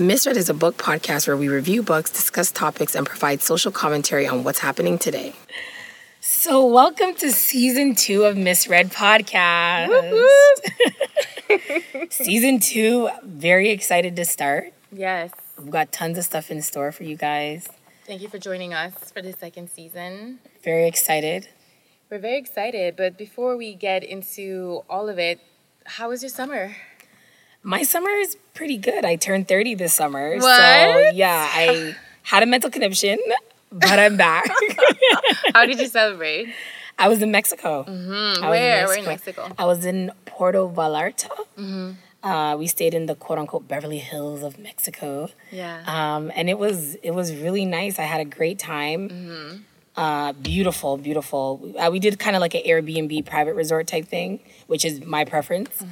Misread is a book podcast where we review books, discuss topics, and provide social commentary on what's happening today. So, welcome to season two of Misread Podcast. season two, very excited to start. Yes. We've got tons of stuff in store for you guys. Thank you for joining us for the second season. Very excited. We're very excited, but before we get into all of it, how was your summer? My summer is pretty good. I turned 30 this summer. So, yeah, I had a mental conniption, but I'm back. How did you celebrate? I was in Mexico. Mm, I was in where? We're in Mexico. I was in Puerto Vallarta. Uh, we stayed in the quote unquote Beverly Hills of Mexico. Yeah. Um, and it was it was really nice. I had a great time. Mm-hmm. Uh, beautiful, beautiful. Uh, we did kind of like an Airbnb private resort type thing, which is my preference.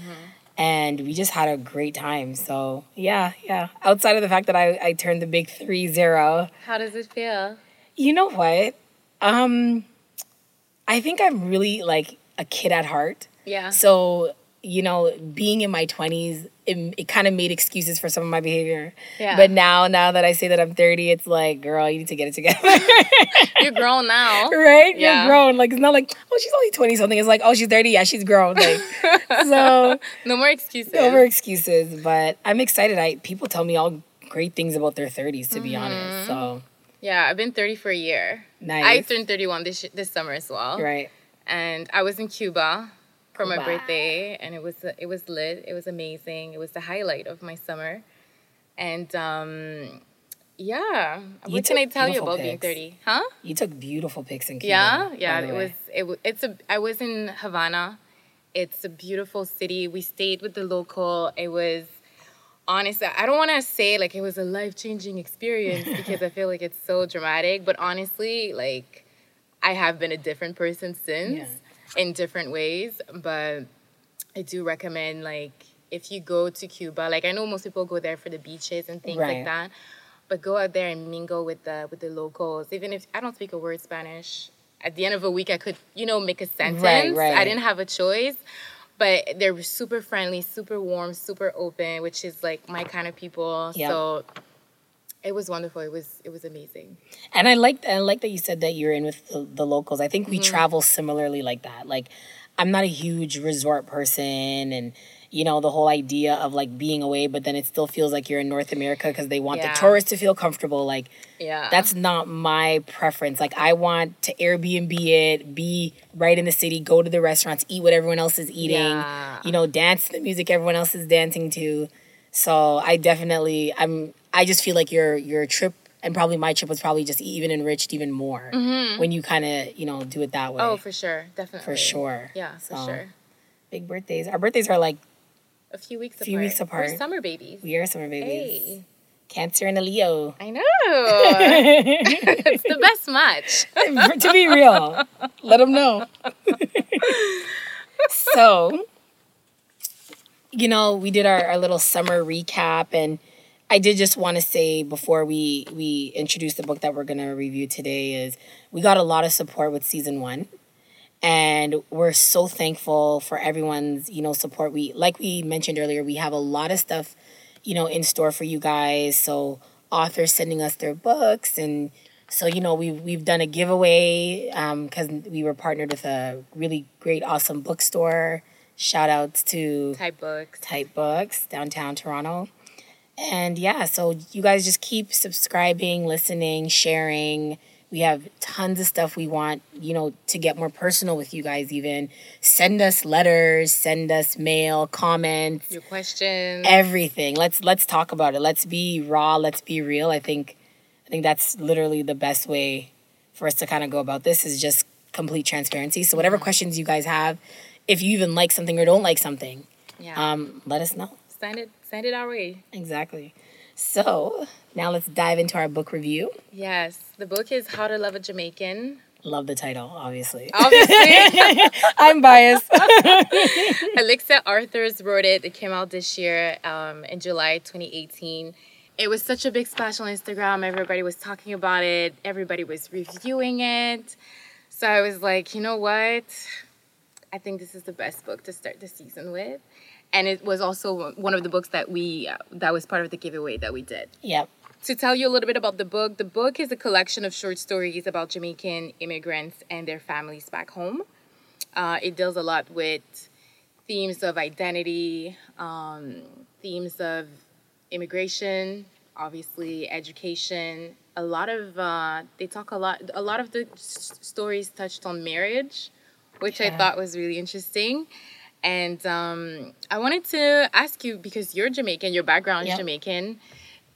And we just had a great time. So yeah, yeah. Outside of the fact that I, I turned the big three zero, How does it feel? you know what? Um, I think I'm really like a kid at heart. Yeah. So, you know, being in my 20s, it, it kind of made excuses for some of my behavior. Yeah. But now, now that I say that I'm 30, it's like, girl, you need to get it together. You're grown now. right? Yeah. You're grown. Like, it's not like, oh, she's only 20 something. It's like, oh, she's 30. Yeah, she's grown. Like, so, No more excuses. no more excuses. But I'm excited. I People tell me all great things about their 30s, to be Mm-hmm. honest. So, Yeah, I've been 30 for a year. nice. I turned 31 this this summer as well. right. And I was in Cuba for my Wow. birthday, and it was it was lit. It was amazing. It was the highlight of my summer. And um, yeah, You what can I tell you about being 30? Huh? You took beautiful pics in Cuba. Yeah, yeah. It was. It was. It's a. I was in Havana. It's a beautiful city. We stayed with the local. It was. Honestly, I don't want to say like it was a life changing experience because I feel like it's so dramatic. But honestly, like I have been a different person since Yeah. In different ways. But I do recommend like if you go to Cuba, like I know most people go there for the beaches and things Right. like that. But go out there and mingle with the with the locals. Even if I don't speak a word Spanish, at the end of a week I could, you know, make a sentence. right. right. I didn't have a choice. But they're super friendly, super warm, super open, which is like my kind of people. Yep. So it was wonderful. It was it was amazing. And I like I like that you said that you're in with the, the locals. I think Mm-hmm. we travel similarly like that. Like I'm not a huge resort person and you know the whole idea of like being away but then it still feels like you're in North America because they want Yeah. the tourists to feel comfortable like Yeah. that's not my preference. Like I want to Airbnb it, be right in the city, go to the restaurants, eat what everyone else is eating, Yeah. you know, dance the music everyone else is dancing to. So I definitely I'm I just feel like your your trip and probably my trip was probably just even enriched even more when you kind of, you know, do it that way. Mm-hmm. oh, for sure. Definitely. For sure. Yeah, for So, sure. Big birthdays. Our birthdays are like A few weeks a Few apart. weeks apart. We're summer babies. we are summer babies. Hey. Cancer and a Leo. I know. it's the best match. to be real. Let them know. so, you know, we did our, our little summer recap, and I did just want to say before we we introduce the book that we're gonna review today is we got a lot of support with season one. And we're so thankful for everyone's, you know, support. We like we mentioned earlier, we have a lot of stuff, you know, in store for you guys. So authors sending us their books and so you know we've we've done a giveaway um, because we were partnered with a really great, awesome bookstore. Shout outs to Type books. Type Books downtown Toronto, and yeah, so you guys just keep subscribing, listening, sharing. We have tons of stuff we want, you know, to get more personal with you guys. Even send us letters, send us mail, comments, Your questions. everything. Let's let's talk about it. Let's be raw. Let's be real. I think I think that's literally the best way for us to kind of go about this is just complete transparency. So whatever questions you guys have, if you even like something or don't like something, yeah. um, let us know. send it. Send it our way. Exactly. So now let's dive into our book review. Yes. The book is How to Love a Jamaican. Love the title, obviously. Obviously, I'm biased. Alexa Arthurs wrote it. It came out this year um, in July 2018. It was such a big splash on Instagram. Everybody was talking about it. Everybody was reviewing it. So I was like, you know what? I think this is the best book to start the season with. And it was also one of the books that we uh, that was part of the giveaway that we did. Yep. To tell you a little bit about the book, the book is a collection of short stories about Jamaican immigrants and their families back home. Uh, it deals a lot with themes of identity, um, themes of immigration, obviously education. A lot of uh, they talk a lot. A lot of the s- stories touched on marriage, which I thought was really interesting. And um, I wanted to ask you because you're Jamaican, your background is Yep. Jamaican.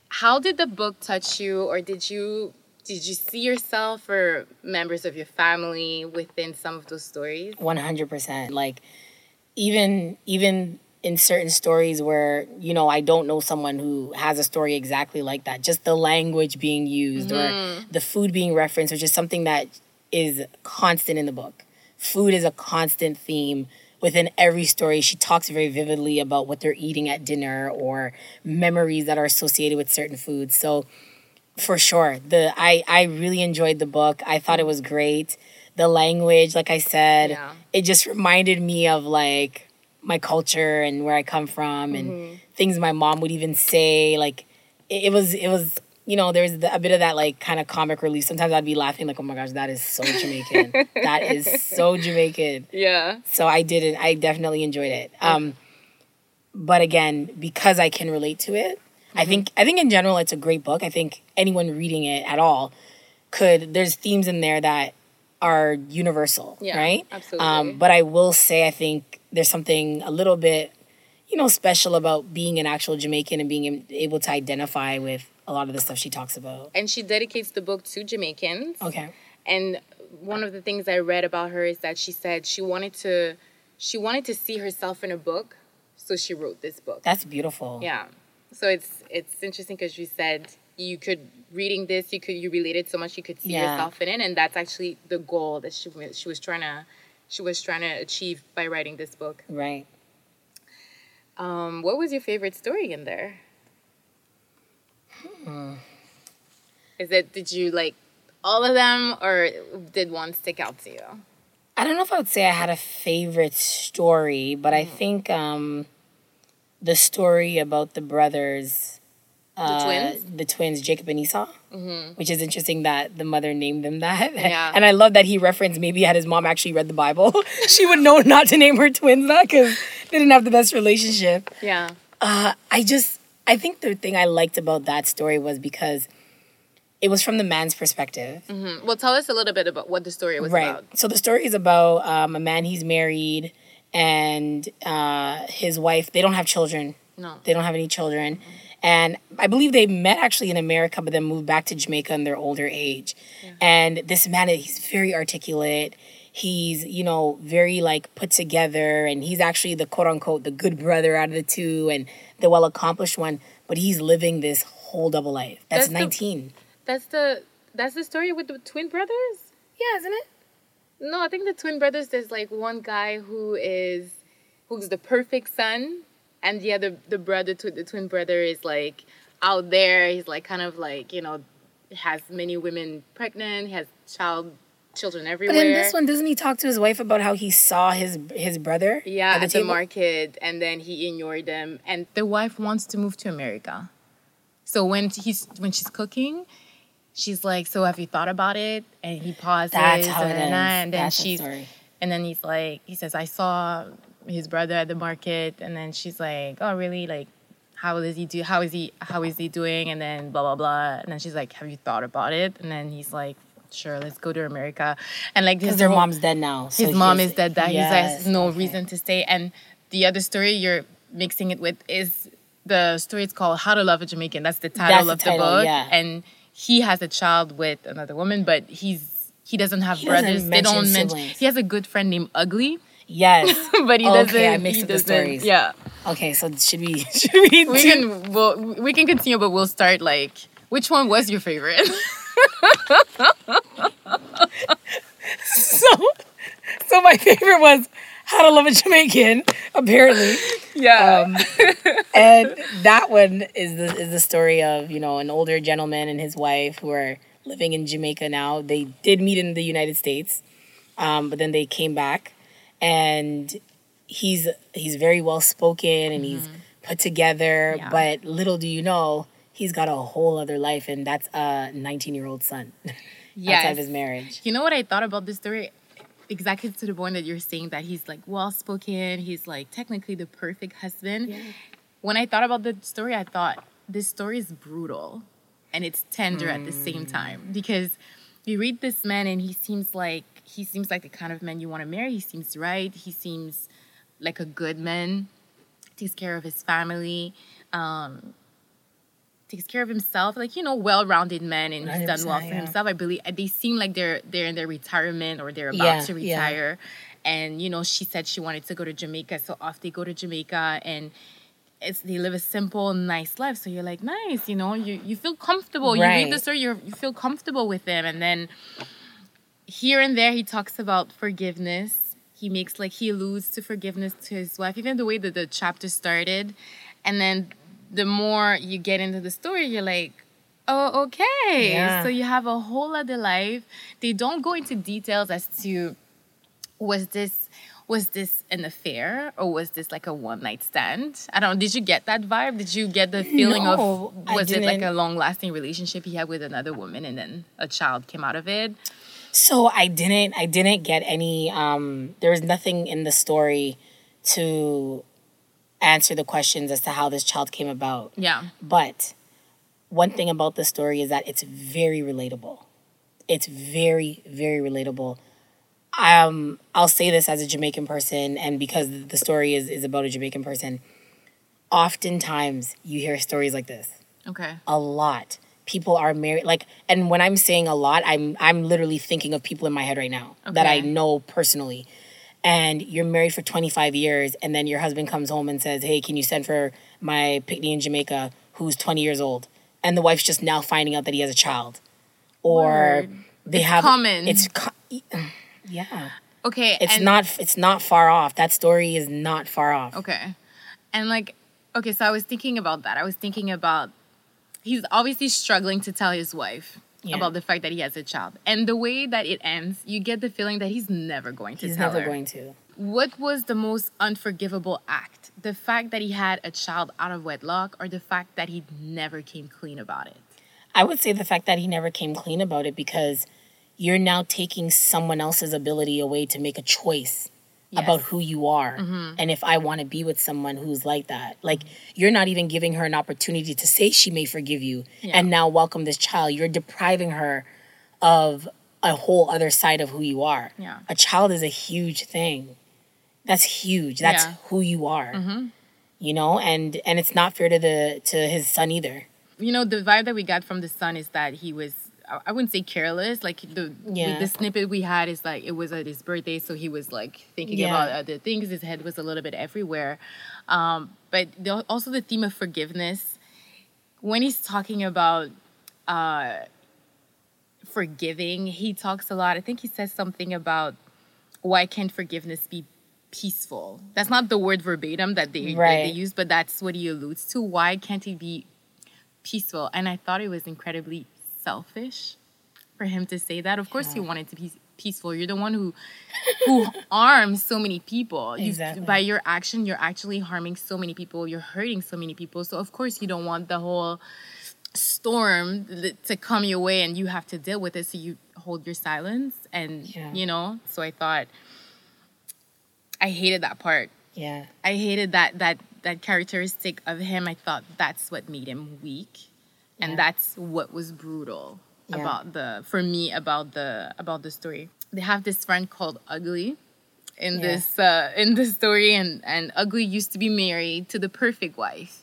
How did the book touch you, or did you did you see yourself or members of your family within some of those stories? One hundred percent. Like even even in certain stories where you know I don't know someone who has a story exactly like that, just the language being used or the food being referenced, which is something that is constant in the book. Food is a constant theme within every story. She talks very vividly about what they're eating at dinner or memories that are associated with certain foods. So for sure the i i really enjoyed the book i thought it was great the language like i said Yeah. it just reminded me of like my culture and where i come from and mm-hmm. things my mom would even say like it, it was it was you know there's the, a bit of that like kind of comic relief sometimes i'd be laughing like oh my gosh that is so jamaican that is so jamaican Yeah. so I did it. I definitely enjoyed it. Um, but again, because I can relate to it, I think I think in general it's a great book. I think anyone reading it at all could. There's themes in there that are universal, Yeah, right? absolutely. Um, but I will say, I think there's something a little bit, you know, special about being an actual Jamaican and being able to identify with a lot of the stuff she talks about. And she dedicates the book to Jamaicans. Okay. And one of the things I read about her is that she said she wanted to she wanted to see herself in a book, so she wrote this book. That's beautiful. Yeah. So it's it's interesting because you said you could reading this you could you related so much you could see Yeah. yourself in it and that's actually the goal that she wa- she was trying to she was trying to achieve by writing this book. Right. Um, what was your favorite story in there? Is it did you like all of them or did one stick out to you? I don't know if I would say I had a favorite story, but I think um, the story about the brothers, uh, twins? the twins, Jacob and Esau, which is interesting that the mother named them that. Yeah. and I love that he referenced maybe had his mom actually read the Bible, she would know not to name her twins that because they didn't have the best relationship. Yeah. Uh, I just, I think the thing I liked about that story was because it was from the man's perspective. Mm, Well, tell us a little bit about what the story was right. about. So the story is about um, a man he's married and uh, his wife. They don't have children. No. They don't have any children. And I believe they met actually in America, but then moved back to Jamaica in their older age. And this man, he's very articulate. He's, you know, very like put together. And he's actually the quote unquote, the good brother out of the two and the well accomplished one. But he's living this whole double life. That's, That's the- 19. That's the that's the story with the twin brothers? yeah, isn't it? No, I think the twin brothers. There's like one guy who is who's the perfect son, and the other the brother to the twin brother is like out there. He's like kind of like you know has many women pregnant. He has child children everywhere. But in this one, doesn't he talk to his wife about how he saw his his brother? yeah, at at the, market, and then he ignored them. And the wife wants to move to America. So when he's when she's cooking, she's like, "So have you thought about it?" And he pauses. That's how it and, ends. and then That's the she's story. and then he's like, he says, "I saw his brother at the market," and then she's like, "Oh, really? Like, how is he do? How is he? How is he doing?" And then blah blah blah. And then she's like, "Have you thought about it?" And then he's like, "Sure, let's go to America." And like Because their whole- mom's dead now. so his mom is dead. That he has no okay. reason to stay. And the other story you're mixing it with is the story. It's called "How to Love a Jamaican." That's the title That's of the, title, book. yeah. And he has a child with another woman, but he's he doesn't have He doesn't brothers. They don't mention. He has a good friend named Ugly, Yes. but he doesn't. Okay, I mixed up the stories. Yeah, Okay, so should we should we, we do- can. We'll, we can continue, but we'll start like. Which one was your favorite? so so my favorite was How to Love a Jamaican, apparently. yeah. Um, and that one is the is the story of, you know, an older gentleman and his wife who are living in Jamaica now. They did meet in the United States. Um, but then they came back and he's he's very well spoken and he's put together, Yeah. but little do you know, he's got a whole other life, and that's a 19 year old son outside of his marriage. You know what I thought about this story? Exactly to the point that you're saying that he's like well spoken, he's like technically the perfect husband. When I thought about the story, I thought this story is brutal and it's tender at the same time because you read this man and he seems like he seems like the kind of man you want to marry. He seems right. He seems like a good man. Takes care of his family. Um, takes care of himself, like you know, well-rounded man, and he's done well for yeah. himself. I believe they seem like they're they're in their retirement or they're about Yeah, to yeah. retire. And you know, she said she wanted to go to Jamaica, so off they go to Jamaica, and it's they live a simple, nice life. So you're like, nice, you know, you you feel comfortable. You read the Right. story, you you feel comfortable with them, and then here and there he talks about forgiveness. He makes like he alludes to forgiveness to his wife, even the way that the chapter started, and then the more you get into the story, you're like, oh, okay. Yeah. So you have a whole other life. They don't go into details as to was this was this an affair or was this like a one night stand? I don't know. Did you get that vibe? Did you get the feeling No, of was it like a long lasting relationship he had with another woman and then a child came out of it? So I didn't I didn't get any um there was nothing in the story to answer the questions as to how this child came about. Yeah. But one thing about the story is that it's very relatable. It's very, very relatable. Um, I'll say this as a Jamaican person, and because the story is, is about a Jamaican person, oftentimes you hear stories like this Okay. a lot. People are married like and when I'm saying a lot, I'm I'm literally thinking of people in my head right now that I know personally. And you're married for 25 years and then your husband comes home and says, "Hey, can you send for my pickney in Jamaica who's 20 years old?" And the wife's just now finding out that he has a child. Or Word. they It's have common. It's yeah. Okay. It's and- not it's not far off. That story is not far off. Okay. And like, okay, so I was thinking about that. I was thinking about he's obviously struggling to tell his wife Yeah. about the fact that he has a child. And the way that it ends, you get the feeling that he's never going to He's tell never her. going to. What was the most unforgivable act? The fact that he had a child out of wedlock or the fact that he never came clean about it? I would say the fact that he never came clean about it because you're now taking someone else's ability away to make a choice Yes. Mm-hmm. who you are and if I want to be with someone who's like that. Like you're not even giving her an opportunity to say she may forgive you Yeah. and now welcome this child. You're depriving her of a whole other side of who you are. Yeah. A child is a huge thing. That's huge. That's Yeah. Mm-hmm. who you are. You know, and and it's not fair to the to his son either. you know the vibe that we got from the son is that he was I wouldn't say careless. Like the Yeah. the snippet we had is like it was at his birthday, so he was like thinking Yeah. about other things. His head was a little bit everywhere. Um, but the, also the theme of forgiveness when he's talking about uh, forgiving, he talks a lot. I think he says something about why can't forgiveness be peaceful? That's not the word verbatim that they, that they use, but that's what he alludes to. Why can't he be peaceful? And I thought it was incredibly selfish for him to say that. Of course, you wanted to be peaceful. You're the one who who harms so many people. You- Exactly. by your action, you're actually harming so many people. You're hurting so many people. So of course, you don't want the whole storm to come your way and you have to deal with it. So you hold your silence, and Yeah. you know. So I thought I hated that part. Yeah. I hated that that that characteristic of him. I thought that's what made him weak, and Yeah. that's what was brutal Yeah. about the for me about the about the story. They have this friend called Ugly in Yeah. this uh, in this story, and and Ugly used to be married to the perfect wife.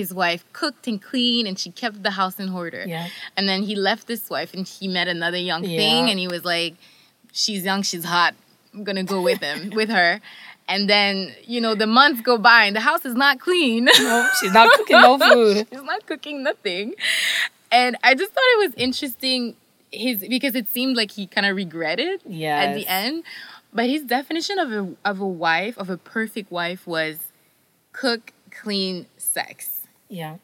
His wife cooked and cleaned, and she kept the house in order. Yeah. And then he left this wife, and he met another young thing, and he was like, "She's young, she's hot. I'm gonna go with him, with her." And then you know the months go by, and the house is not clean. No, she's not cooking no food. She's not cooking nothing. And I just thought it was interesting his because it seemed like he kind of regretted at the end. But his definition of a of a wife, of a perfect wife was cook, clean, sex. Yeah.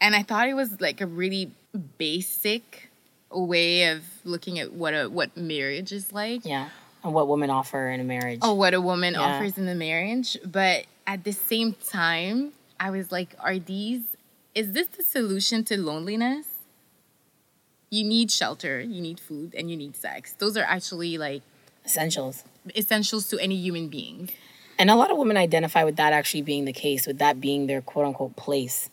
And I thought it was like a really basic way of looking at what a what marriage is like. Yeah. And what women offer in a marriage. oh, what a woman Yeah. offers in the marriage. But at the same time, I was like, are these, is this the solution to loneliness? You need shelter, you need food, and you need sex. Those are actually like essentials. essentials to any human being. And a lot of women identify with that actually being the case, with that being their quote unquote place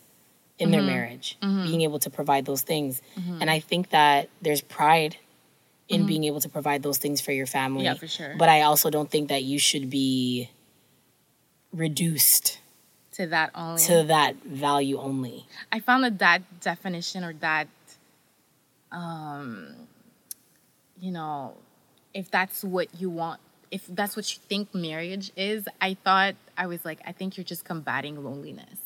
in their mm-hmm. marriage, mm-hmm. being able to provide those things. Mm-hmm. And I think that there's pride in being able to provide those things for your family. Yeah, for sure. But I also don't think that you should be reduced To that only. to that value only. I found that that definition or that, um, you know, if that's what you want, if that's what you think marriage is, I thought I was like, I think you're just combating loneliness.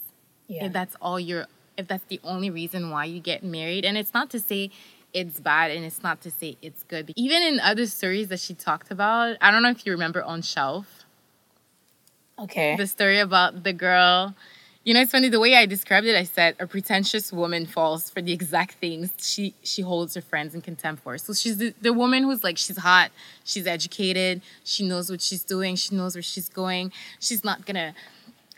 Yeah. If that's all you're, if that's the only reason why you get married, and it's not to say it's bad and it's not to say it's good. Even in other stories that she talked about, I don't know if you remember on Shelf okay. the story about the girl. You know, it's funny the way I described it. I said a pretentious woman falls for the exact things she she holds her friends in contempt for. So she's the, the woman who's like she's hot, she's educated, she knows what she's doing, she knows where she's going. She's not gonna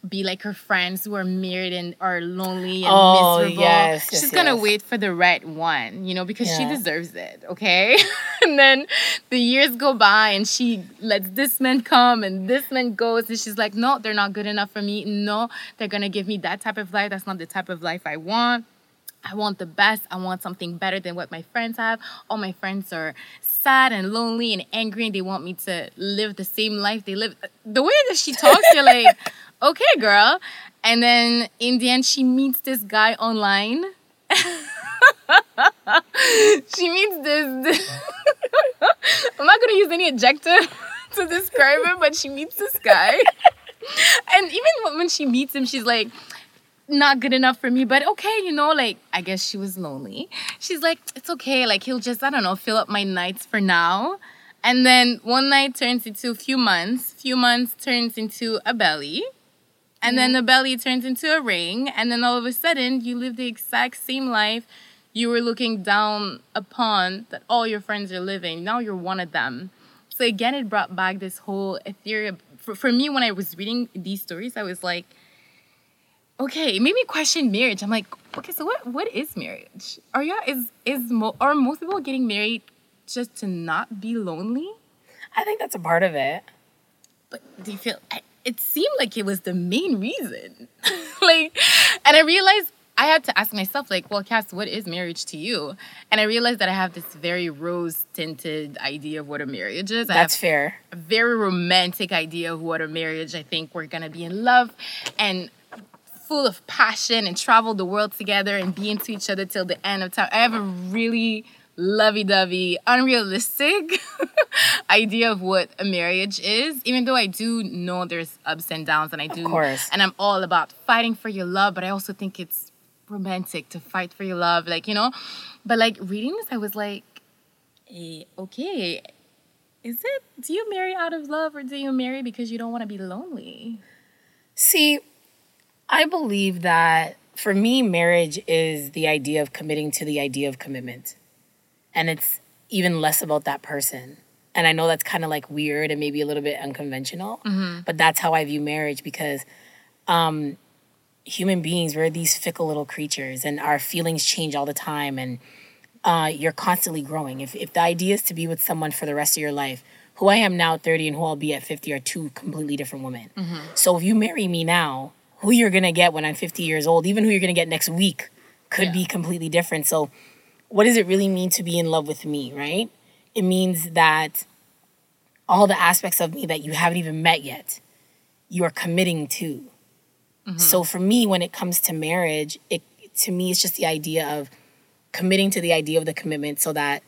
be like her friends who are married and are lonely and Oh, miserable. yes, yes, she's gonna yes. wait for the right one, you know, because she deserves it. Okay, and then the years go by and she lets this man come and this man goes and she's like no they're not good enough for me. No they're gonna give me that type of life. That's not the type of life i want. I want the best. I want something better than what my friends have. All my friends are sad and lonely and angry and they want me to live the same life they live. The way that she talks you're like okay girl and then in the end she meets this guy online she meets this, this I'm not gonna use any adjective to describe him, but she meets this guy. and even when- she meets him, she's like, not good enough for me, but okay, you know, like I guess she was lonely. She's like, it's okay, like he'll just, I don't know, fill up my nights for now. And then one night turns into a few months, few months turns into a belly. And then the belly turns into a ring, and then all of a sudden you live the exact same life you were looking down upon that all your friends are living. Now you're one of them. So again, it brought back this whole ethereal. For, for me, when I was reading these stories, I was like, okay, it made me question marriage. I'm like, okay, so what what is marriage? Are you is is mo- are most people getting married just to not be lonely? I think that's a part of it. but do you feel I- it seemed like it was the main reason. Like and i realized i had to ask myself like well cass what is marriage to you? And i realized that i have this very rose tinted idea of what a marriage is. I That's fair. a very romantic idea of what a marriage i think we're gonna be in love and full of passion and travel the world together and be into each other till the end of time. I have a really lovey-dovey unrealistic idea of what a marriage is even though i do know there's ups and downs and i do course. and i'm all about fighting for your love but i also think it's romantic to fight for your love like you know but like reading this i was like eh, okay is it do you marry out of love or do you marry because you don't want to be lonely See, I believe that for me, marriage is the idea of committing to the idea of commitment. And it's even less about that person. And I know that's kind of like weird and maybe a little bit unconventional, but that's how I view marriage because um, human beings, we're these fickle little creatures and our feelings change all the time. And uh, you're constantly growing. If, if the idea is to be with someone for the rest of your life, who I am now, at 30, and who I'll be at 50 are two completely different women. So if you marry me now, who you're gonna get when I'm 50 years old, even who you're gonna get next week, could be completely different. So, what does it really mean to be in love with me, right? It means that all the aspects of me that you haven't even met yet, you are committing to. Mm-hmm. So for me, when it comes to marriage, it to me it's just the idea of committing to the idea of the commitment so that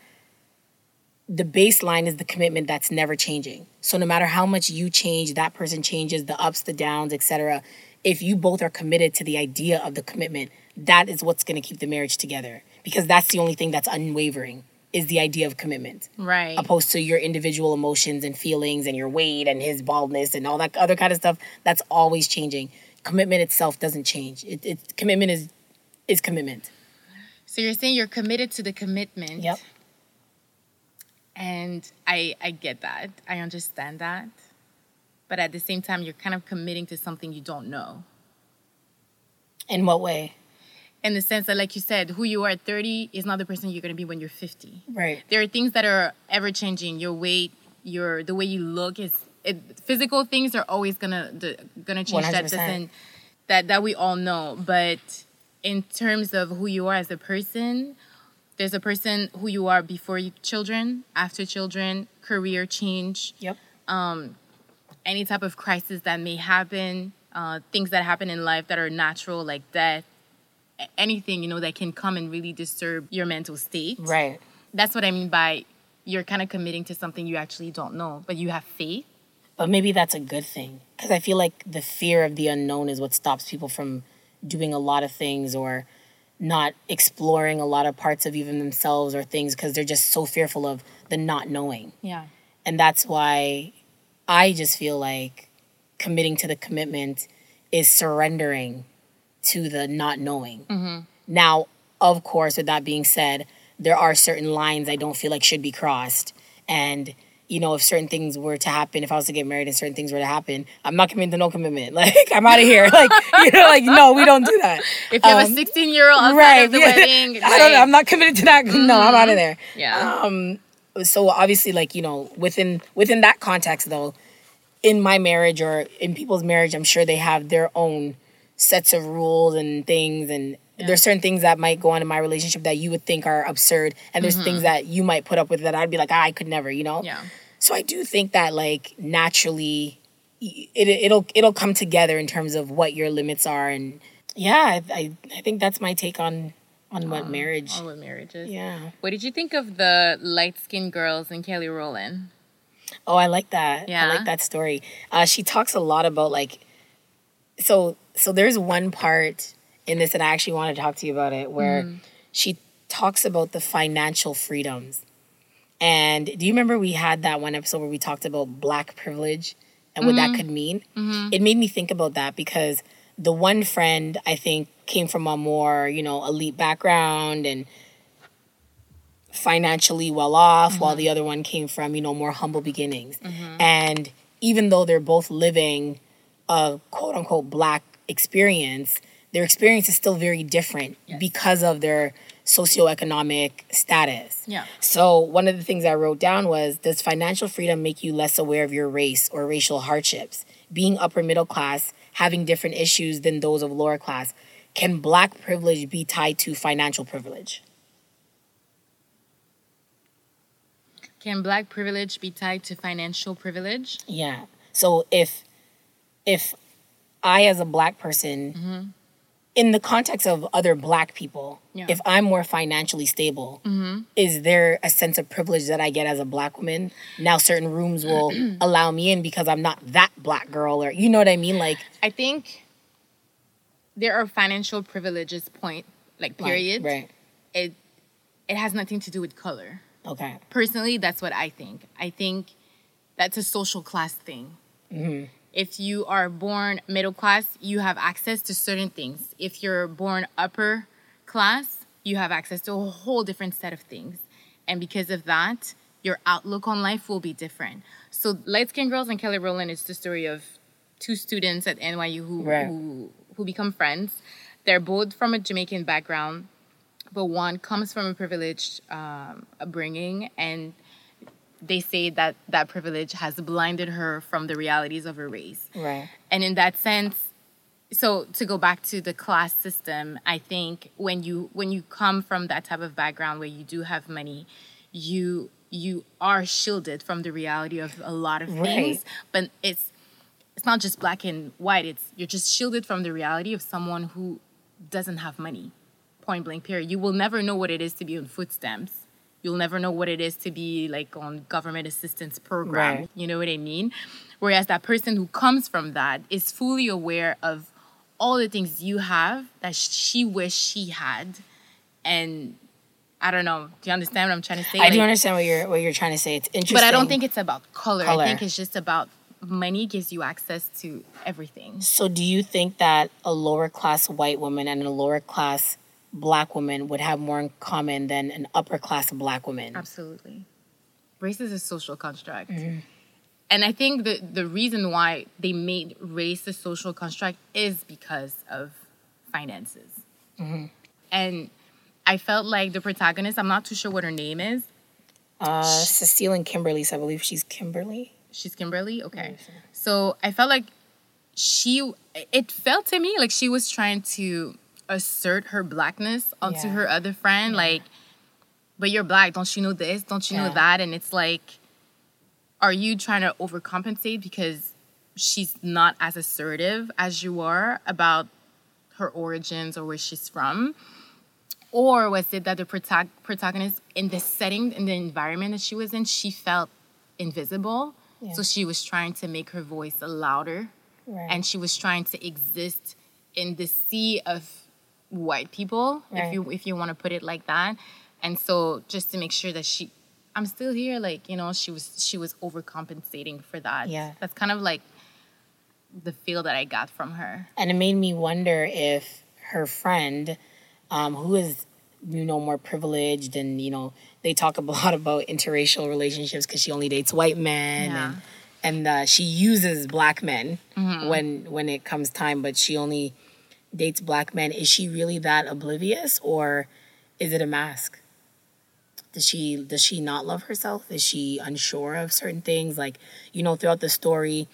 the baseline is the commitment that's never changing. So no matter how much you change, that person changes, the ups, the downs, etc. If you both are committed to the idea of the commitment, that is what's going to keep the marriage together because that's the only thing that's unwavering is the idea of commitment right opposed to your individual emotions and feelings and your weight and his baldness and all that other kind of stuff that's always changing commitment itself doesn't change it, it commitment is is commitment so you're saying you're committed to the commitment Yep. And I I get that. I understand that. But at the same time, you're kind of committing to something you don't know. In what way? In the sense that, like you said, who you are at 30 is not the person you're going to be when you're 50. Right. There are things that are ever changing. Your weight, your the way you look is it, physical things are always gonna the, gonna change. That 100%. doesn't that that we all know. But in terms of who you are as a person, there's a person who you are before you, children, after children, career change, Yep. um, any type of crisis that may happen, uh, things that happen in life that are natural, like death, anything you know that can come and really disturb your mental state. Right. That's what I mean by you're kind of committing to something you actually don't know, but you have faith. But maybe that's a good thing because I feel like the fear of the unknown is what stops people from doing a lot of things or not exploring a lot of parts of even themselves or things because they're just so fearful of the not knowing. Yeah. And that's why I just feel like committing to the commitment is surrendering to the not knowing. Mm-hmm. Now, of course, with that being said, there are certain lines I don't feel like should be crossed. And, you know, if certain things were to happen, if I was to get married and certain things were to happen, I'm not committing to no commitment. Like, I'm out of here. Like, you know, like, no, we don't do that. If you have Um, a 16 year old outside right. of the yeah. wedding, I don't know. I'm not committed to that. No, I'm out of mm-hmm. there yeah. Um, so obviously like you know within within that context though in my marriage or in people's marriage i'm sure they have their own sets of rules and things and there's certain things that might go on in my relationship that you would think are absurd and there's things that you might put up with that i'd be like ah, i could never you know yeah. so i do think that like naturally it, it'll it'll come together in terms of what your limits are and yeah i i, I think that's my take on on what marriage All with marriages. yeah What did you think of the light skinned girls and Kelly Rowland? Oh, I like that. yeah I like that story. Uh, she talks a lot about like, so so there's one part in this, and I actually want to talk to you about it, where Mm-hmm. she talks about the financial freedoms. And do you remember we had that one episode where we talked about black privilege and what Mm-hmm. that could mean? It made me think about that because the one friend I think came from a more you know elite background and financially well off while the other one came from you know more humble beginnings and even though they're both living a quote unquote black experience their experience is still very different because of their socioeconomic status Yeah. so one of the things i wrote down was does financial freedom make you less aware of your race or racial hardships being upper middle class having different issues than those of lower class can black privilege be tied to financial privilege Can black privilege be tied to financial privilege? Yeah. So if if I as a black person mm-hmm. in the context of other black people, Yeah. if I'm more financially stable, mm-hmm. is there a sense of privilege that I get as a black woman? Now certain rooms will allow me in because I'm not that black girl or you know what I mean? Like I think there are financial privileges, point, like, like, period. right. It, it has nothing to do with color. Okay. personally that's what i think i think that's a social class thing mm-hmm. If you are born middle class you have access to certain things. If you're born upper class you have access to a whole different set of things. And because of that your outlook on life will be different. So light skinned girls and kelly rowland is the story of two students at nyu who, Right. who, who become friends. They're both from a jamaican background but one comes from a privileged um, upbringing and they say that that privilege has blinded her from the realities of her race. Right. and in that sense so to go back to the class system i think when you when you come from that type of background where you do have money you you are shielded from the reality of a lot of things. Right. but it's it's not just black and white it's you're just shielded from the reality of someone who doesn't have money. Point blank period. You will never know what it is to be on food stamps you'll never know what it is to be like on government assistance program Right. you know what i mean whereas that person who comes from that is fully aware of all the things you have that she wished she had and i don't know do you understand what i'm trying to say I do understand what you're what you're trying to say. It's interesting. but i don't think it's about color. Color. i think it's just about money gives you access to everything So, do you think that a lower class white woman and a lower class black woman would have more in common than an upper class black woman? absolutely race is a social construct. Mm-hmm. And I think the, the reason why they made race a social construct is because of finances. Mm-hmm. And I felt like the protagonist, I'm not too sure what her name is. Uh, Cecile and Kimberly, so I believe she's Kimberly. She's Kimberly? Mm-hmm. Okay. So I felt like she, it felt to me like she was trying to assert her blackness onto Yeah. her other friend. Like, but you're black. Don't you know this? Don't you know that? And it's like, are you trying to overcompensate because she's not as assertive as you are about her origins or where she's from? Or was it that the protag- protagonist in the setting, in the environment that she was in, she felt invisible? Yeah. So she was trying to make her voice louder Right. and she was trying to exist in the sea of white people, Right. if you if you want to put it like that. And so just to make sure that she I'm still here, like, you know, she was she was overcompensating for that. Yeah. That's kind of like the feel that I got from her. and it made me wonder if her friend, um, who is you know more privileged, and you know they talk a lot about interracial relationships because she only dates white men, Yeah. and and uh, she uses black men when when it comes time, but she only dates black men. Is she really that oblivious, or is it a mask? Does she does she not love herself? Is she unsure of certain things? Like you know, throughout the story,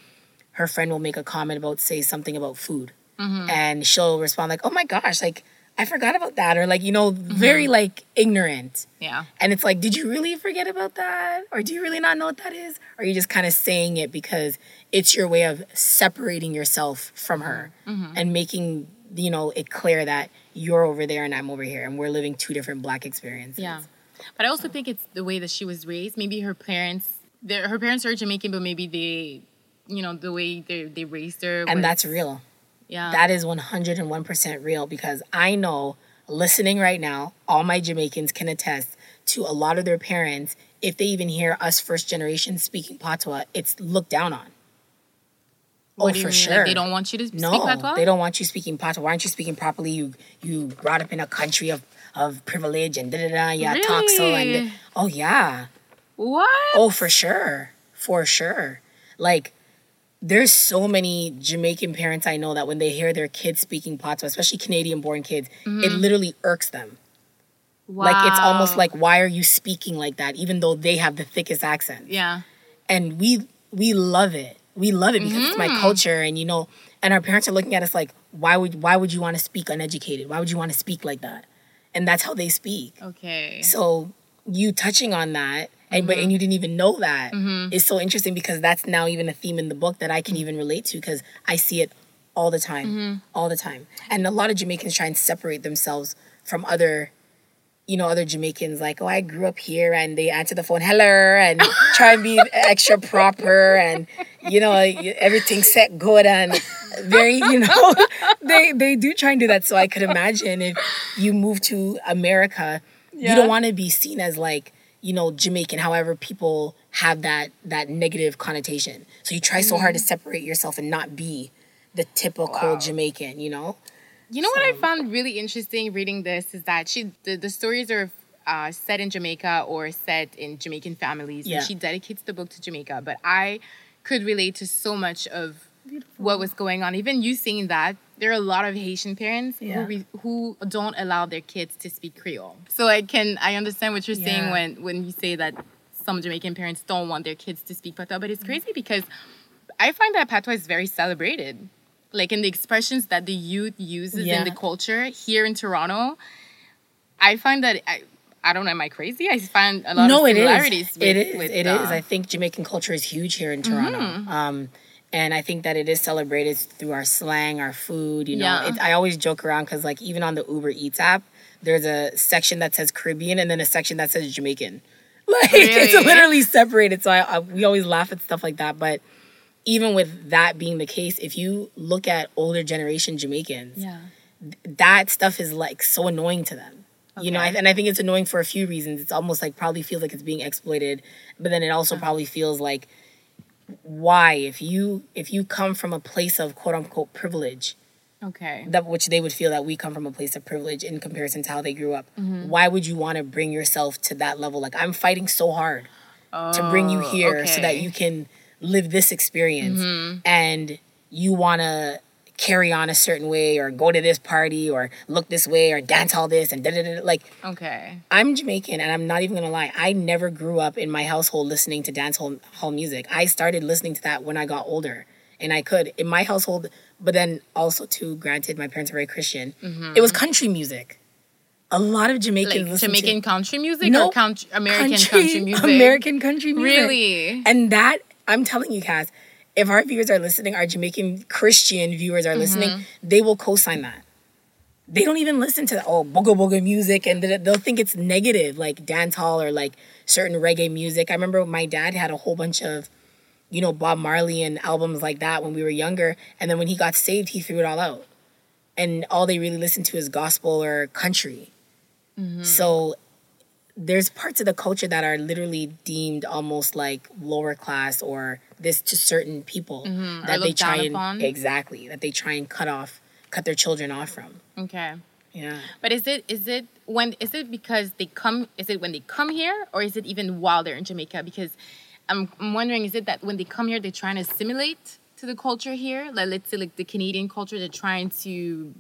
her friend will make a comment about say something about food mm-hmm. and she'll respond like oh my gosh like i forgot about that or like you know very mm-hmm. like ignorant Yeah. and it's like did you really forget about that or do you really not know what that is or are you just kind of saying it because it's your way of separating yourself from her mm-hmm. and making you know it clear that you're over there and i'm over here and we're living two different black experiences Yeah. But I also think it's the way that she was raised. Maybe her parents her parents are Jamaican, but maybe they you know, the way they they raised her and was- that's real yeah. That is 101% real because I know listening right now, all my Jamaicans can attest to a lot of their parents, if they even hear us first generation speaking patois, it's looked down on. What oh, do you for mean? sure. Like, they don't want you to speak no, patois? they don't want you speaking patois. Why aren't you speaking properly? You you brought up in a country of, of privilege and da da da. Yeah, talk so and Really? oh yeah. What? Oh, for sure. For sure. Like, there's so many Jamaican parents I know that when they hear their kids speaking patois, especially Canadian born kids, it mm-hmm. literally irks them. Wow. Like, it's almost like, why are you speaking like that, even though they have the thickest accent? Yeah. And we we love it. We love it because it's my mm-hmm. culture, and you know, and our parents are looking at us like, why would why would you want to speak uneducated? Why would you want to speak like that? And that's how they speak. Okay. So you touching on that, and but mm-hmm. and you didn't even know that that is so interesting because that's now even a theme in the book that I can mm. even relate to because I see it all the time, all the time. And a lot of Jamaicans try and separate themselves from other, you know, other Jamaicans. Like, oh, I grew up here, and they answer the phone, hello, and try and be extra proper, and you know, everything set good and very, you know, they they do try and do that. So I could imagine if you move to America, you don't want to be seen as like you know Jamaican. However, people have that that negative connotation. So you try so hard to mm. separate yourself and not be the typical Wow. Jamaican. You know. You know what I found really interesting reading this is that she the, the stories are uh, set in Jamaica or set in Jamaican families, Yeah. and she dedicates the book to Jamaica. But I could relate to so much of what was going on. Even you saying that, there are a lot of Haitian parents Yeah. who re- who don't allow their kids to speak Creole. So I can I understand what you're saying when when you say that some Jamaican parents don't want their kids to speak patois, but Mm. it's crazy because I find that patois is very celebrated. Like in the expressions that the youth uses Yeah. in the culture here in Toronto, I find that I, I don't know, am I crazy? I find a lot no, of it similarities. is. With, it is. with, It uh, is. I think Jamaican culture is huge here in Toronto. Mm-hmm. Um, and I think that it is celebrated through our slang, our food. You know, Yeah. it, I always joke around because, like, even on the Uber Eats app, there's a section that says Caribbean and then a section that says Jamaican. Like, it's literally separated. So I, I, we always laugh at stuff like that. But even with that being the case, if you look at older generation Jamaicans, yeah. that stuff is like so annoying to them. You know, Okay. And I think it's annoying for a few reasons. It's almost like probably feels like it's being exploited, but then it also probably feels like why if you if you come from a place of quote unquote privilege Okay. that which they would feel that we come from a place of privilege in comparison to how they grew up Mm-hmm. why would you want to bring yourself to that level like i'm fighting so hard to bring you Oh, here so that you can live this experience Mm-hmm. and you want to carry on a certain way or go to this party or look this way or dance all this and da da da like Okay. I'm Jamaican and I'm not even gonna lie. I never grew up in my household listening to dance hall, hall music. I started listening to that when I got older. And I could in my household, but then also too, granted, my parents are very Christian. It was country music. A lot of Jamaicans Mm-hmm. Like Jamaican to country music No, or country, American country, music? American country music. Really? And that I'm telling you, Cass, if our viewers are listening, our Jamaican Christian viewers are listening, Mm-hmm. they will co-sign that. They don't even listen to oh booga booga music, and they'll think it's negative, like dance hall or like certain reggae music. I remember my dad had a whole bunch of, you know, Bob Marley and albums like that when we were younger, and then when he got saved, he threw it all out, and all they really listened to is gospel or country. So there's parts of the culture that are literally deemed almost like lower class or this to certain people mm-hmm. Or that they try and upon. exactly that they try and cut off cut their children off from Okay. yeah But is it is it when is it because they come is it when they come here or is it even while they're in Jamaica? Because I'm I'm wondering is it that when they come here they're trying to assimilate to the culture here? Like let's say like the Canadian culture they're trying to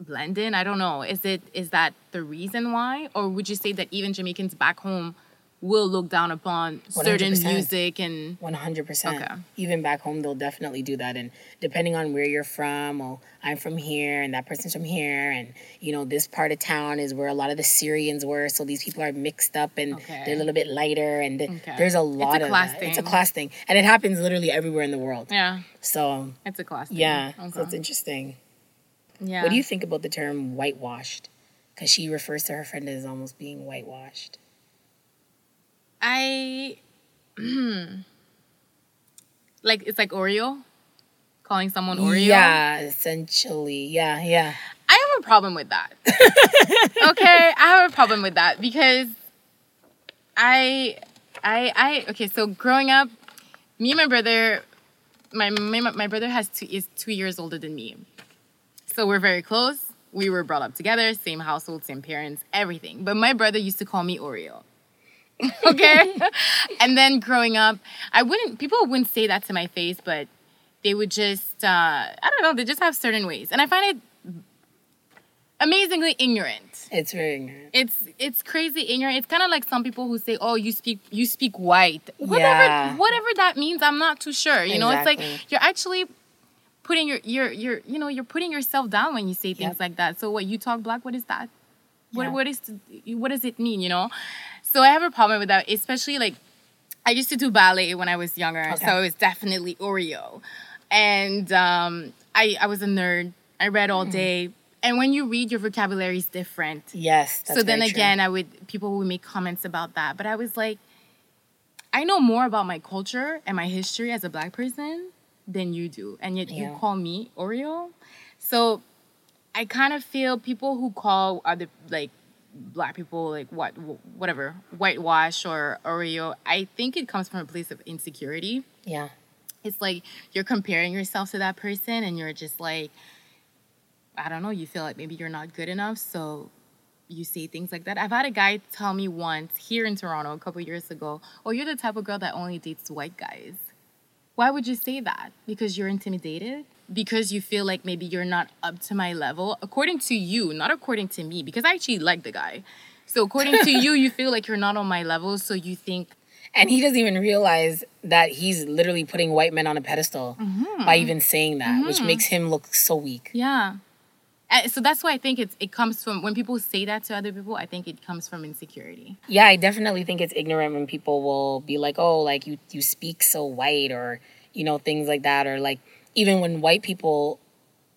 blend in. I don't know. Is it is that the reason why? Or would you say that even Jamaicans back home will look down upon certain 100%. music and 100% Okay. even back home they'll definitely do that and depending on where you're from oh i'm from here and that person's from here and you know this part of town is where a lot of the syrians were so these people are mixed up and Okay. they're a little bit lighter and th- Okay. there's a It's a lot of class that. it's a class thing and it happens literally everywhere in the world yeah, so it's a class. thing. yeah so it's interesting yeah. What do you think about the term whitewashed? Because she refers to her friend as almost being whitewashed. I hmm. like it's like Oreo, calling someone Oreo. Yeah, essentially. Yeah, yeah. I have a problem with that. okay, I have a problem with that because I, I, I. Okay, so growing up, me and my brother, my my, my brother has two is two years older than me, so we're very close. We were brought up together, same household, same parents, everything. But my brother used to call me Oreo. okay, and then growing up, I wouldn't. People wouldn't say that to my face, but they would just. Uh, I don't know. They just have certain ways, and I find it amazingly ignorant. It's very ignorant. It's it's crazy ignorant. It's kind of like some people who say, "Oh, you speak you speak white." Whatever Yeah. whatever that means, I'm not too sure. You know, it's like you're actually putting your your your you know you're putting yourself down when you say things Yep. like that. So what you talk black? What is that? What Yeah. what is what does it mean? You know. So I have a problem with that, especially like I used to do ballet when I was younger, Okay. so it was definitely Oreo. And um, I, I was a nerd. I read Mm. all day. And when you read, your vocabulary is different. Yes. That's so then very true. again, I would people would make comments about that. But I was like, I know more about my culture and my history as a black person than you do, and yet you call me Oreo. So I kind of feel people who call other like black people like what whatever whitewash or Oreo. I think it comes from a place of insecurity Yeah. it's like you're comparing yourself to that person and you're just like i don't know you feel like maybe you're not good enough so you say things like that i've had a guy tell me once here in toronto a couple years ago oh you're the type of girl that only dates white guys why would you say that because you're intimidated because you feel like maybe you're not up to my level according to you not according to me because i actually like the guy so according to you you feel like you're not on my level so you think And he doesn't even realize that he's literally putting white men on a pedestal Mm-hmm. by even saying that, which makes him look so weak. Yeah. Uh, so that's why I think it's it comes from when people say that to other people. I think it comes from insecurity. Yeah, I definitely think it's ignorant when people will be like, "Oh, like you you speak so white," or you know things like that, or like even when white people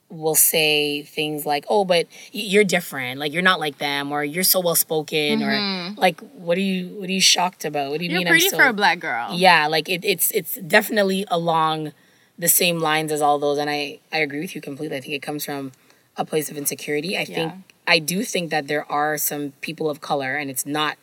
will say things like, "Oh, but you're different. Like you're not like them, or you're so well spoken, or like what are you what are you shocked about? What do you Mm-hmm. You're mean pretty I'm so for a black girl. yeah like it, it's it's definitely along the same lines as all those and i i agree with you completely i think it comes from a place of insecurity i think i do think that there are some people of color and it's not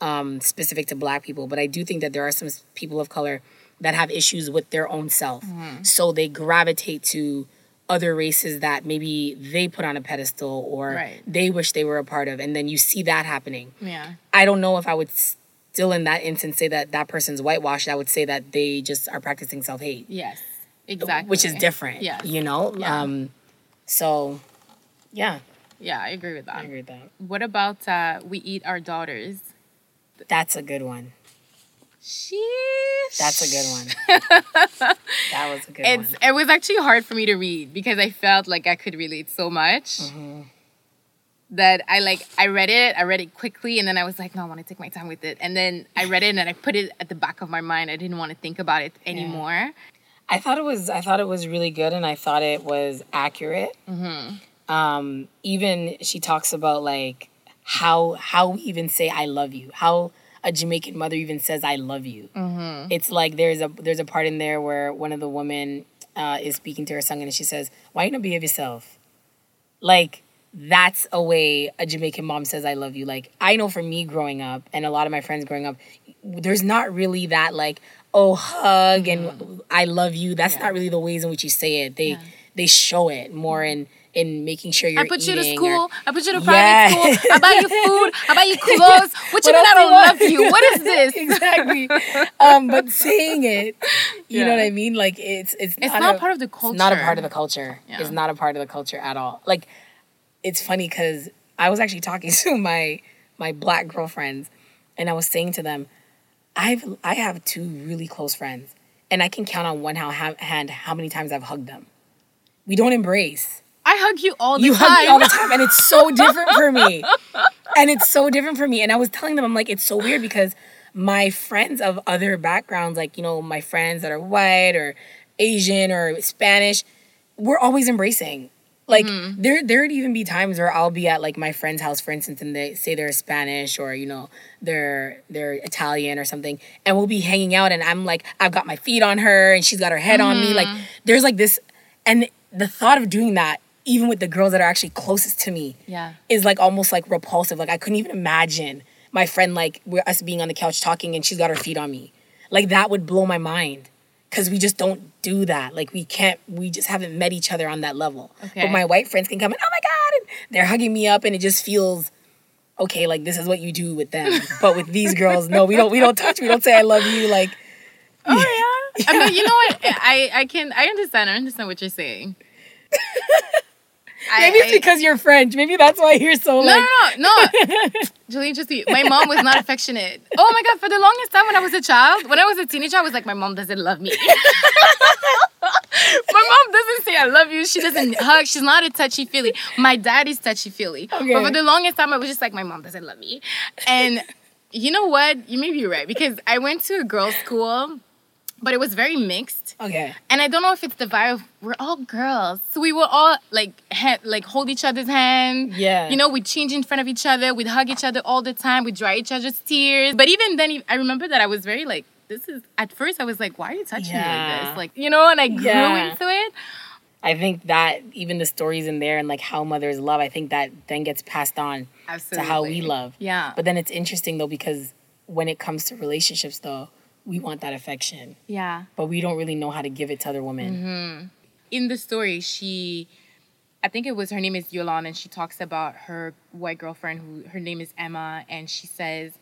um specific to black people but i do think that there are some people of color that have issues with their own self Mm-hmm. so they gravitate to other races that maybe they put on a pedestal or Right. they wish they were a part of and then you see that happening Yeah. I don't know if I would still in that instance say that that person's whitewashed. I would say that they just are practicing self hate, Yes. Exactly. which is different. Yes. You know. Yeah. Um. So, yeah, Yeah, I agree with that. I agree with that. What about uh, we eat our daughters? That's a good one. Sheesh. That's a good one. that was a good It's one. it was actually hard for me to read because I felt like I could relate so much Mm-hmm. that I like I read it, I read it quickly, and then I was like, no, I want to take my time with it. And then I read it and I put it at the back of my mind. I didn't want to think about it anymore. I thought it was I thought it was really good and I thought it was accurate. Um, even she talks about like how how we even say I love you, how a Jamaican mother even says I love you. It's like there's a there's a part in there where one of the women uh, is speaking to her son and she says, "Why you not behave yourself?" Like that's a way a Jamaican mom says I love you. Like I know for me growing up and a lot of my friends growing up, there's not really that like oh hug and I love you. That's not really the ways in which you say it. They they show it more in in making sure you're I put you to school. or- I put you to Yes. private school. I buy you food. I buy you clothes. What you mean I do don't love you? What is this? exactly. um, but saying it, you know what I mean? Like it's it's It's not, not a, part of the culture. It's not a part of the culture. Yeah. It's not a part of the culture at all. Like it's funny because I was actually talking to my my black girlfriends, and I was saying to them, I've I have two really close friends, and I can count on one hand how many times I've hugged them. We don't embrace I hug you all the you time. hug me all the time and it's so different for me and it's so different for me and i was telling them i'm like it's so weird because my friends of other backgrounds like you know my friends that are white or asian or spanish we're always embracing like mm-hmm. there there'd even be times where i'll be at like my friend's house for instance and they say they're spanish or you know they're they're italian or something and we'll be hanging out and i'm like i've got my feet on her and she's got her head on me. Like mm-hmm. there's like this and the thought of doing that even with the girls that are actually closest to me Yeah. is like almost like repulsive. Like i couldn't even imagine my friend like we're us being on the couch talking and she's got her feet on me. Like that would blow my mind because we just don't do that like we can't we just haven't met each other on that level Okay. but my white friends can come and oh my god and they're hugging me up and it just feels okay like this is what you do with them but with these girls no we don't we don't touch we don't say i love you like Oh yeah. I mean, you know what? I I can I understand. I understand what you're saying. I- maybe it's I- because you're french maybe that's why you're so No, like no, no, no. Julie, just my mom was not affectionate. Oh my god, for the longest time when I was a child, when I was a teenager, I was like, my mom doesn't love me. my mom doesn't say I love you. She doesn't hug. She's not a touchy feely. My dad is touchy feely. Okay. But for the longest time, I was just like, my mom doesn't love me. And you know what? You may be right because I went to a girls' school, but it was very mixed. okay And I don't know if it's the vibe. We're all girls, so we were all like ha- like hold each other's hand. Yeah. You know, we'd change in front of each other. We'd hug each other all the time. We'd dry each other's tears. But even then, I remember that I was very like, this is. At first, I was like, why are you touching me like this? Like, you know, and I grew Yeah. into it. I think that even the stories in there and like how mothers love, I think that then gets passed on Absolutely. to how we love. Yeah. But then it's interesting though because when it comes to relationships though, we want that affection, yeah. but we don't really know how to give it to other women. Mm-hmm. in the story, she, I think it was her name is Yolanda, and she talks about her white girlfriend who her name is Emma, and she says,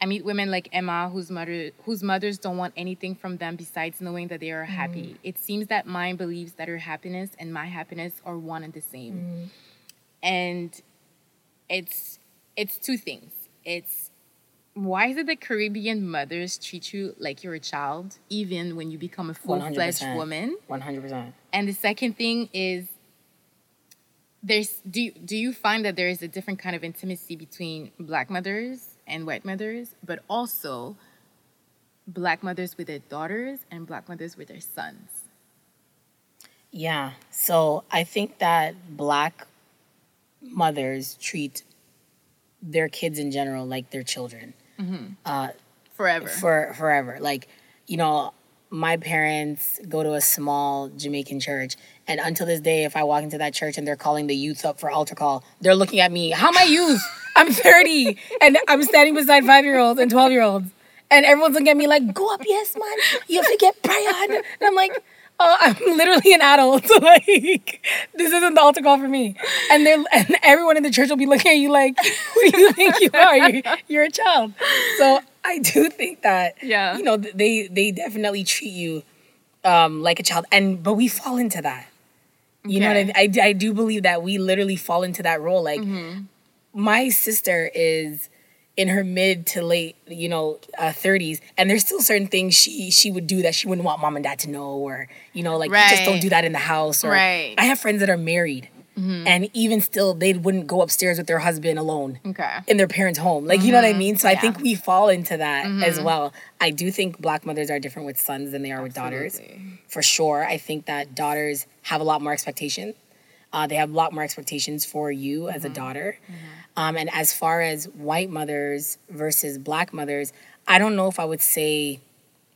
"I meet women like Emma whose mother whose mothers don't want anything from them besides knowing that they are happy. It seems that mine believes that her happiness and my happiness are one and the same, and it's it's two things. It's why is it that Caribbean mothers treat you like you're a child, even when you become a full fledged woman? One hundred percent. And the second thing is there's do you, do you find that there is a different kind of intimacy between black mothers and white mothers, but also black mothers with their daughters and black mothers with their sons? Yeah. So I think that black mothers treat their kids in general like their children. Uh, Forever. for forever. Like, you know, my parents go to a small Jamaican church, and until this day, if I walk into that church and they're calling the youth up for altar call, they're looking at me. How am I youth? I'm 30, and I'm standing beside five year olds and 12 year olds, and everyone's looking at me like, "Go up, yes, man. You have to get Brian." And I'm like. Oh, I'm literally an adult. like, this isn't the altar call for me. And they're and everyone in the church will be looking at you like, "Who do you think you are? You're, you're a child." So I do think that Yeah. you know they they definitely treat you um like a child and but we fall into that. You know what I, Okay. I I do believe that we literally fall into that role like Mm-hmm. my sister is in her mid to late you know uh, 30s and there's still certain things she she would do that she wouldn't want mom and dad to know or you know like you just don't do that in the house or Right. i have friends that are married mm-hmm. and even still they wouldn't go upstairs with their husband alone Okay. in their parents' home. Like, you know what I mm-hmm. mean? So I think we fall into that as mm-hmm. well. I do think black mothers are different with sons than they are with daughters. For sure. I think that daughters have a lot more expectation. Uh, they have a lot more expectations for you as a daughter. Um, and as far as white mothers versus black mothers, I don't know if I would say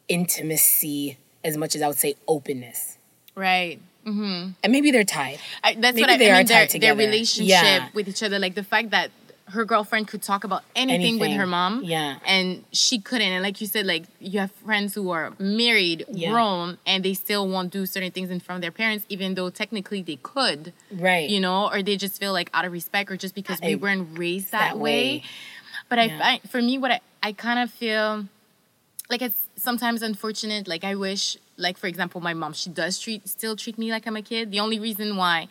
intimacy as much as I would say openness. Right. And maybe they're tied. I, that's Maybe what I, they I are mean. Their, tied their together. relationship Yeah. with each other, like the fact that her girlfriend could talk about anything, with her mom, Yeah. and she couldn't. And like you said, like you have friends who are married, Yeah. grown, and they still won't do certain things in front of their parents, even though technically they could, Right. you know, or they just feel like out of respect, or just because we weren't raised that, that way. way. But I find, for me, what I, I kind of feel like it's sometimes unfortunate. Like I wish, like for example, my mom, she does treat still treat me like I'm a kid. The only reason why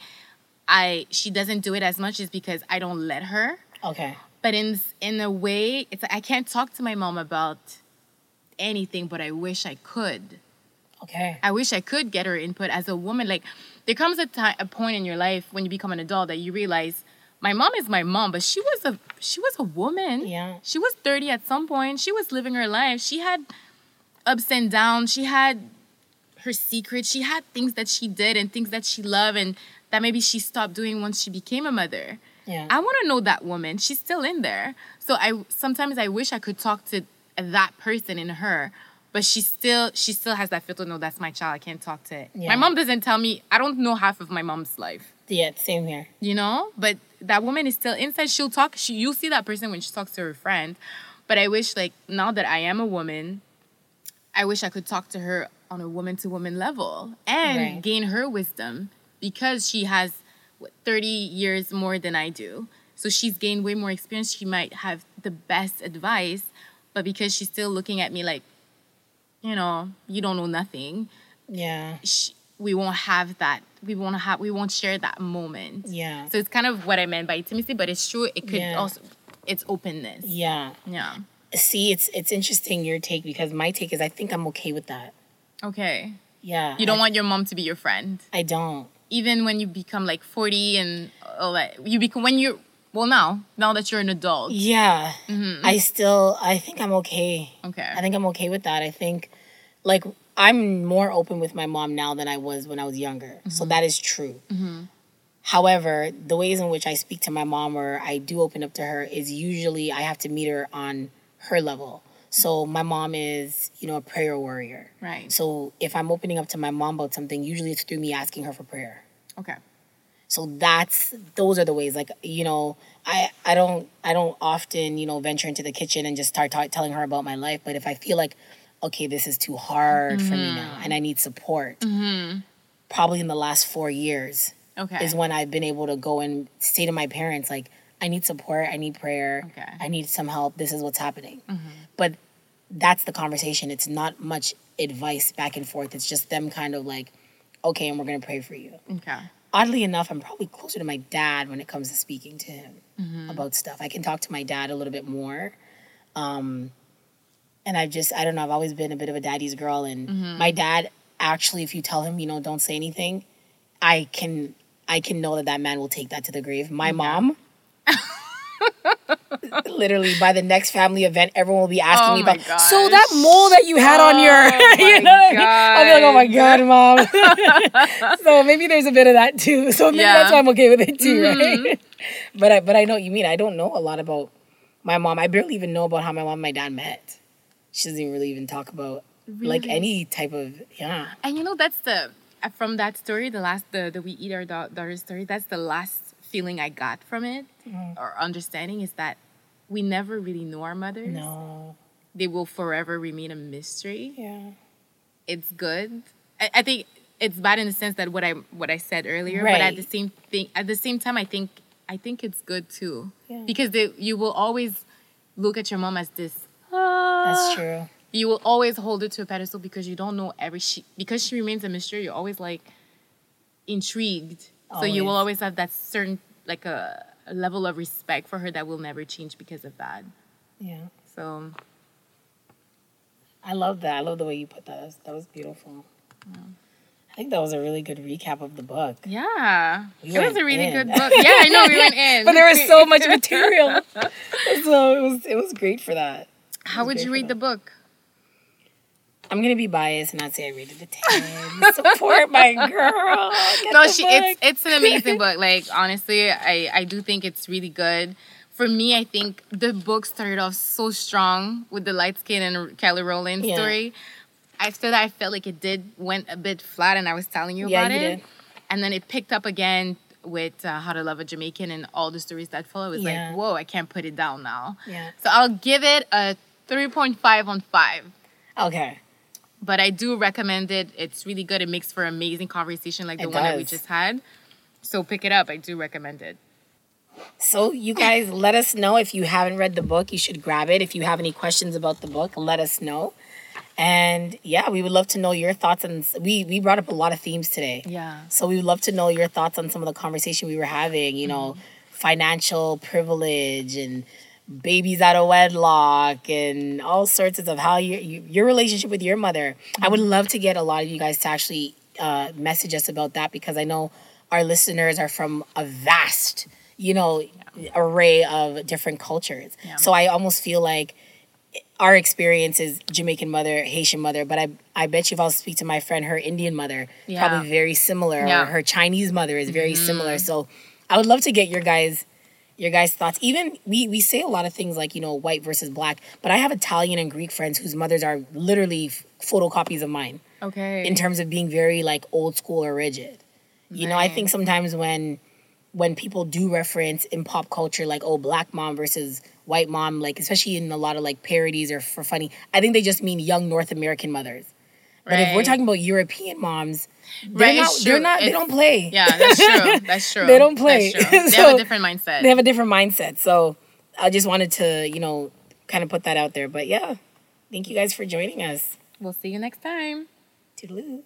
I she doesn't do it as much is because I don't let her. Okay. But in in a way, it's I can't talk to my mom about anything, but I wish I could. Okay. I wish I could get her input as a woman. Like there comes a time, a point in your life when you become an adult that you realize my mom is my mom, but she was a she was a woman. Yeah. She was 30 at some point. She was living her life. She had ups and downs. She had her secrets. She had things that she did and things that she loved and that maybe she stopped doing once she became a mother. Yeah. I want to know that woman. She's still in there. So I sometimes I wish I could talk to that person in her, but she still she still has that filter. No, that's my child. I can't talk to it. Yeah. My mom doesn't tell me. I don't know half of my mom's life. yeah, same here. You know, but that woman is still inside. She'll talk. She you'll see that person when she talks to her friend. But I wish like now that I am a woman, I wish I could talk to her on a woman to woman level and Right. gain her wisdom because she has what, 30 years more than I do. So she's gained way more experience. She might have the best advice, but because she's still looking at me like, you know, you don't know nothing, Yeah. sh we won't have that. We won't have. We won't share that moment. Yeah. So it's kind of what I meant by intimacy, but it's true. It could Yeah. also, it's openness. Yeah. Yeah. See, it's it's interesting your take because my take is I think I'm okay with that. Okay. Yeah. You don't I, want your mom to be your friend, I don't. Even when you become like forty and all that. You become when you're well now. Now that you're an adult. Yeah. Mm-hmm. I still I think I'm okay. Okay. I think I'm okay with that. I think like I'm more open with my mom now than I was when I was younger. Mm-hmm. So that is true. However, the ways in which I speak to my mom or I do open up to her is usually I have to meet her on her level. So my mom is, you know, a prayer warrior. Right. So if I'm opening up to my mom about something, usually it's through me asking her for prayer. Okay. So that's those are the ways. Like you know, I I don't I don't often you know venture into the kitchen and just start ta- telling her about my life. But if I feel like okay, this is too hard for me now, and I need support, mm-hmm. probably in the last four years Okay. is when I've been able to go and say to my parents like, I need support, I need prayer, Okay. I need some help. This is what's happening. Mm-hmm. But that's the conversation. It's not much advice back and forth. It's just them kind of like, okay, and we're gonna pray for you okay. oddly enough, I'm probably closer to my dad when it comes to speaking to him about stuff. I can talk to my dad a little bit more. Um, and I've just, I don't know, I've always been a bit of a daddy's girl. And my dad, actually, if you tell him, you know, don't say anything, I can, I can know that that man will take that to the grave. My mom, literally by the next family event, everyone will be asking Oh me about, so that mole that you had on your, Oh you know what I mean? I'll be like, oh my God, mom. so maybe there's a bit of that too. So maybe Yeah. that's why I'm okay with it too, mm-hmm. right? but I, but I know what you mean. I don't know a lot about my mom. I barely even know about how my mom and my dad met. She doesn't even really even talk about like any type of yeah. And you know that's the from that story, the last the the we eat our da- daughter story. That's the last feeling I got from it or understanding is that we never really know our mothers. No. They will forever remain a mystery. Yeah. It's good. I, I think it's bad in the sense that what I what I said earlier, right. but at the same thing, at the same time, I think I think it's good too Yeah. because they, you will always look at your mom as this. Ah, That's true. You will always hold it to a pedestal because you don't know every she because she remains a mystery. You're always like intrigued. So you will Always. have that certain like a, a level of respect for her that will never change because of that. Yeah. So I love that. I love the way you put that. That was, that was beautiful. I think that was a really good recap of the book. yeah, We it was a really in. good book. Yeah, I know we went in, But there was so much material. so it was it was great for that. How would you read the book? I'm gonna be biased and not say I rated it a ten. Support my girl. Get no, she book. it's it's an amazing book. Like honestly, I I do think it's really good. For me, I think the book started off so strong with the light skin and Kelly Rowland Yeah. story. After that, I felt like it did went a bit flat, and I was telling you Yeah, about you it. did. And then it picked up again with uh, How to Love a Jamaican and all the stories that follow. It was Yeah. like, whoa, I can't put it down now. Yeah. So I'll give it a three point five on five Okay. But I do recommend it. It's really good. It makes for amazing conversation like the It one that we just had. So pick it up. I do recommend it. So you guys let us know if you haven't read the book, you should grab it. If you have any questions about the book, let us know. And yeah, we would love to know your thoughts and we we brought up a lot of themes today. Yeah. So we would love to know your thoughts on some of the conversation we were having, you know, mm-hmm. financial privilege and babies out of wedlock and all sorts of how your you, your relationship with your mother. I would love to get a lot of you guys to actually uh, message us about that because I know our listeners are from a vast, you know, array of different cultures. Yeah. So I almost feel like our experience is Jamaican mother, Haitian mother, but I I bet you if I'll speak to my friend, her Indian mother, Yeah. probably very similar, Yeah. or her Chinese mother is very similar. So I would love to get your guys your guys' thoughts. Even we we say a lot of things like you know white versus black, but I have Italian and Greek friends whose mothers are literally f- photocopies of mine Okay. in terms of being very like old school or rigid. You know, I think sometimes when when people do reference in pop culture like oh black mom versus white mom like especially in a lot of like parodies or for funny i think they just mean young north american mothers but if we're talking about european moms they're Right, not they're not they don't play yeah, that's true. That's true. They don't play. They So- have a different mindset. they have a different mindset so i just wanted to you know kind of put that out there but yeah thank you guys for joining us we'll see you next time. Toodaloo.